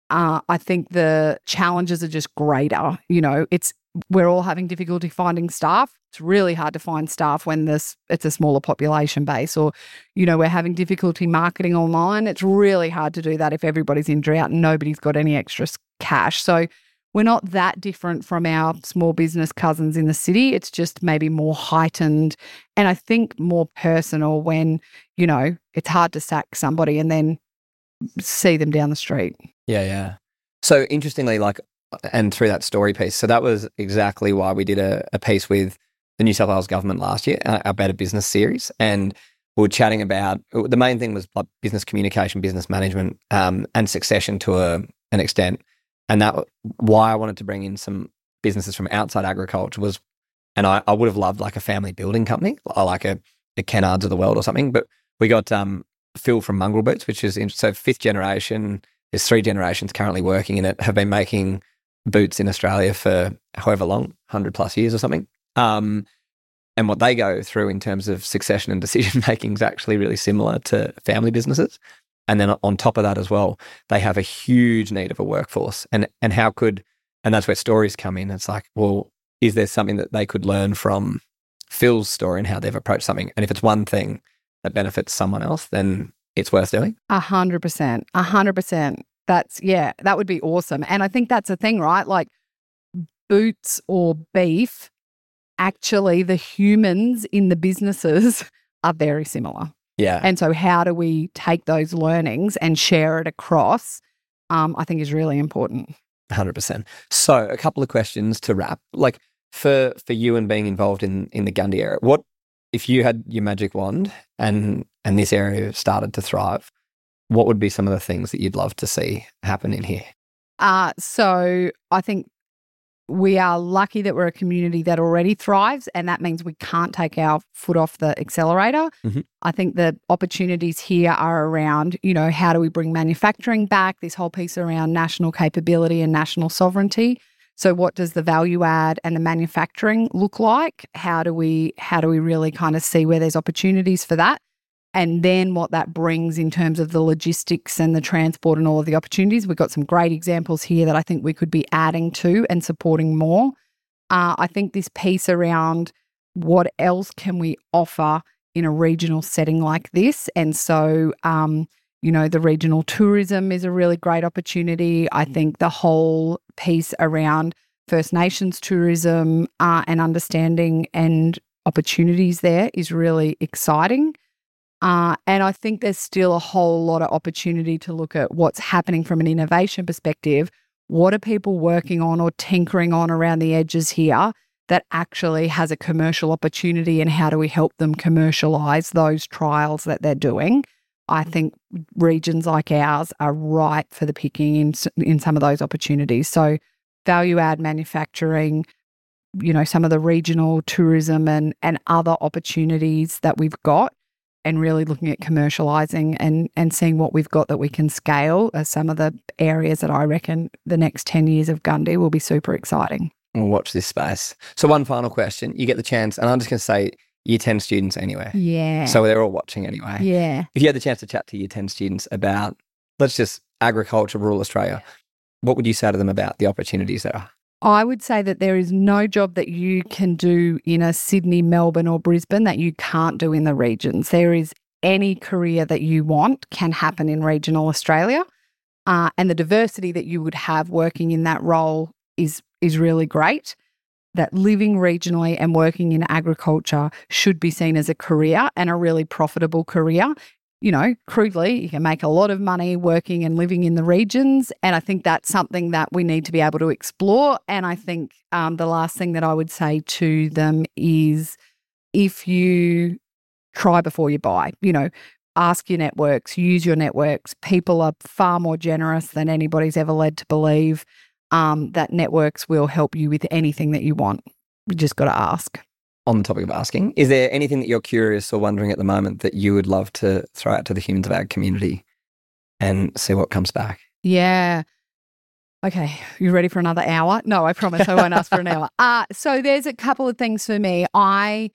Uh, I think the challenges are just greater. You know, it's we're all having difficulty finding staff. It's really hard to find staff when this it's a smaller population base, or you know, we're having difficulty marketing online. It's really hard to do that if everybody's in drought and nobody's got any extra cash. So we're not that different from our small business cousins in the city. It's just maybe more heightened and I think more personal when, you know, it's hard to sack somebody and then see them down the street. Yeah, yeah. So interestingly, like, and through that story piece, so that was exactly why we did a, a piece with the New South Wales government last year, our Better Business series. And we were chatting about the main thing was like business communication, business management, um, and succession to a, an extent and that why I wanted to bring in some businesses from outside agriculture was, and I, I would have loved like a family building company, like a, a Kennards of the world or something. But we got um, Phil from Mongrel Boots, which is in, so fifth generation. There's three generations currently working in it. Have been making boots in Australia for however long, hundred plus years or something. Um, and what they go through in terms of succession and decision *laughs* making is actually really similar to family businesses. And then on top of that as well, they have a huge need of a workforce. And and how could and that's where stories come in. It's like, well, is there something that they could learn from Phil's story and how they've approached something? And if it's one thing that benefits someone else, then it's worth doing. A hundred percent. A hundred percent. That's yeah, that would be awesome. And I think that's a thing, right? Like boots or beef, actually the humans in the businesses *laughs* are very similar. Yeah. And so, how do we take those learnings and share it across? Um, I think is really important. 100%. So, a couple of questions to wrap. Like for for you and being involved in in the Gundy era, what if you had your magic wand and and this area started to thrive? What would be some of the things that you'd love to see happen in here? Uh, so I think we are lucky that we're a community that already thrives, and that means we can't take our foot off the accelerator. Mm-hmm. I think the opportunities here are around, you know, how do we bring manufacturing back? This whole piece around national capability and national sovereignty. So, what does the value add and the manufacturing look like? How do we how do we really kind of see where there's opportunities for that? and then what that brings in terms of the logistics and the transport and all of the opportunities. We've got some great examples here that I think we could be adding to and supporting more. Uh, I think this piece around what else can we offer in a regional setting like this, and so um, you know the regional tourism is a really great opportunity. I think the whole piece around First Nations tourism uh, and understanding and opportunities there is really exciting. Uh, and I think there's still a whole lot of opportunity to look at what's happening from an innovation perspective. What are people working on or tinkering on around the edges here that actually has a commercial opportunity, and how do we help them commercialize those trials that they're doing? I mm. think regions like ours are ripe for the picking in in some of those opportunities. So, value add manufacturing, you know, some of the regional tourism and and other opportunities that we've got and really looking at commercializing and and seeing what we've got that we can scale are some of the areas that I reckon the next 10 years of Gundy will be super exciting. We'll watch this space. So one final question. You get the chance, and I'm just going to say year 10 students anyway. Yeah. So they're all watching anyway. Yeah. If you had the chance to chat to year 10 students about, let's just agriculture, rural Australia, what would you say to them about the opportunities there are? I would say that there is no job that you can do in a Sydney, Melbourne, or Brisbane that you can't do in the regions. There is any career that you want can happen in regional Australia. Uh, and the diversity that you would have working in that role is is really great. That living regionally and working in agriculture should be seen as a career and a really profitable career. You know, crudely, you can make a lot of money working and living in the regions. And I think that's something that we need to be able to explore. And I think um, the last thing that I would say to them is if you try before you buy, you know, ask your networks, use your networks. People are far more generous than anybody's ever led to believe um, that networks will help you with anything that you want. You just got to ask. On the topic of asking, is there anything that you're curious or wondering at the moment that you would love to throw out to the humans of ag community and see what comes back? Yeah. Okay, you ready for another hour? No, I promise I won't ask for an hour. *laughs* Uh, so there's a couple of things for me. I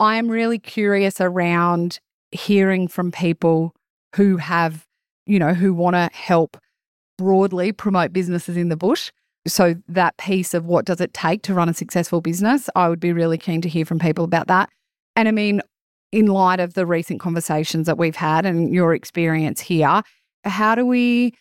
I am really curious around hearing from people who have, you know, who want to help broadly promote businesses in the bush. So that piece of what does it take to run a successful business, I would be really keen to hear from people about that. And I mean, in light of the recent conversations that we've had and your experience here, how do we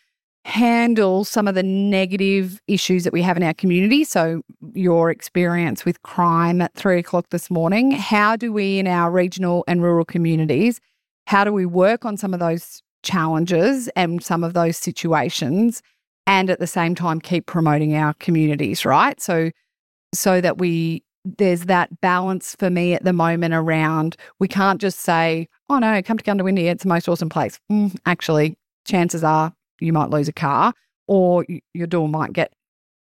handle some of the negative issues that we have in our community? So, your experience with crime at three o'clock this morning, how do we in our regional and rural communities, how do we work on some of those challenges and some of those situations and at the same time keep promoting our communities, right? So so that we there's that balance for me at the moment around we can't just say, oh no, come to Goondiwindi, it's the most awesome place. Mm, actually, chances are you might lose a car or your door might get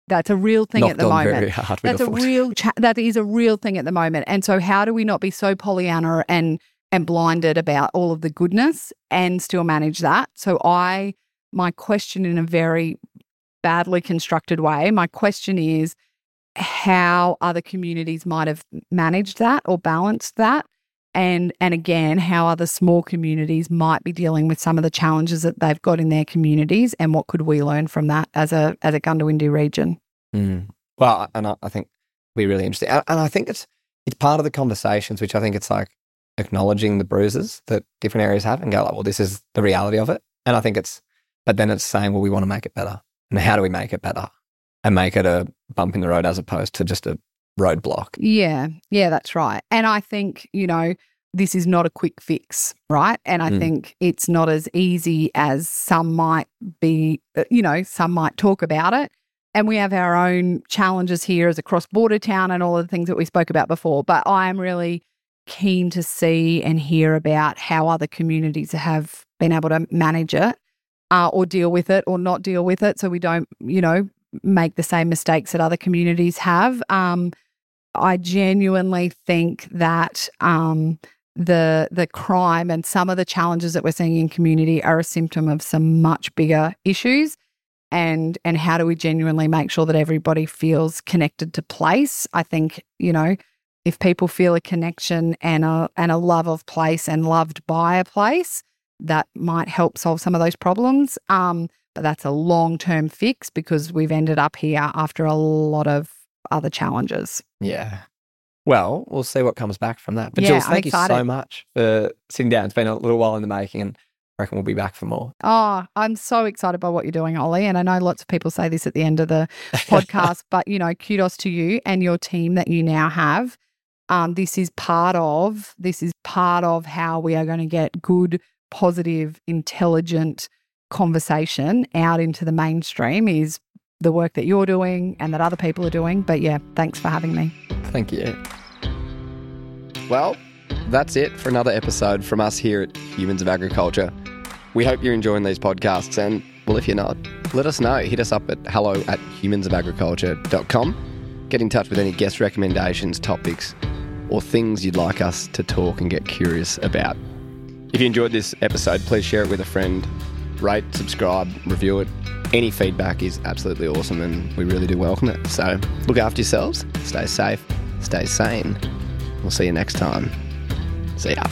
that's a real thing Knocked at the moment. *laughs* hard That's a real cha- that is a real thing at the moment. And so how do we not be so Pollyanna and and blinded about all of the goodness and still manage that? So I my question in a very badly constructed way, my question is how other communities might have managed that or balanced that and and again how other small communities might be dealing with some of the challenges that they've got in their communities and what could we learn from that as a as a Goondiwindi region Mm. Well, and I, I think be really interesting. And I think it's it's part of the conversations, which I think it's like acknowledging the bruises that different areas have and go like, well, this is the reality of it. And I think it's, but then it's saying, well, we want to make it better. And how do we make it better? And make it a bump in the road as opposed to just a roadblock. Yeah, yeah, that's right. And I think, you know, this is not a quick fix, right? And I Mm. think it's not as easy as some might be, you know, some might talk about it. And we have our own challenges here as a cross border town and all of the things that we spoke about before. But I am really keen to see and hear about how other communities have been able to manage it uh, or deal with it or not deal with it so we don't, you know, make the same mistakes that other communities have. Um, I genuinely think that um, the the crime and some of the challenges that we're seeing in community are a symptom of some much bigger issues. And and how do we genuinely make sure that everybody feels connected to place? I think you know if people feel a connection and a and a love of place and loved by a place, that might help solve some of those problems. Um, but that's a long term fix because we've ended up here after a lot of other challenges. Yeah. Well, we'll see what comes back from that. But Yeah, Jules, thank you so much for sitting down. It's been a little while in the making and I reckon we'll be back for more. Oh, I'm so excited by what you're doing, Oli. And I know lots of people say this at the end of the *laughs* podcast, but you know, kudos to you and your team that you now have. Um, this is part of this is part of how we are going to get good, positive, intelligent conversation out into the mainstream is the work that you're doing and that other people are doing. But yeah, thanks for having me. Thank you. Well, that's it for another episode from us here at Humans of Agriculture. We hope you're enjoying these podcasts, and well, if you're not, let us know. Hit us up at hello at humansofagriculture.com. Get in touch with any guest recommendations, topics, or things you'd like us to talk and get curious about. If you enjoyed this episode, please share it with a friend. Rate, subscribe, review it. Any feedback is absolutely awesome, and we really do welcome it. So look after yourselves, stay safe, stay sane. We'll see you next time. See ya.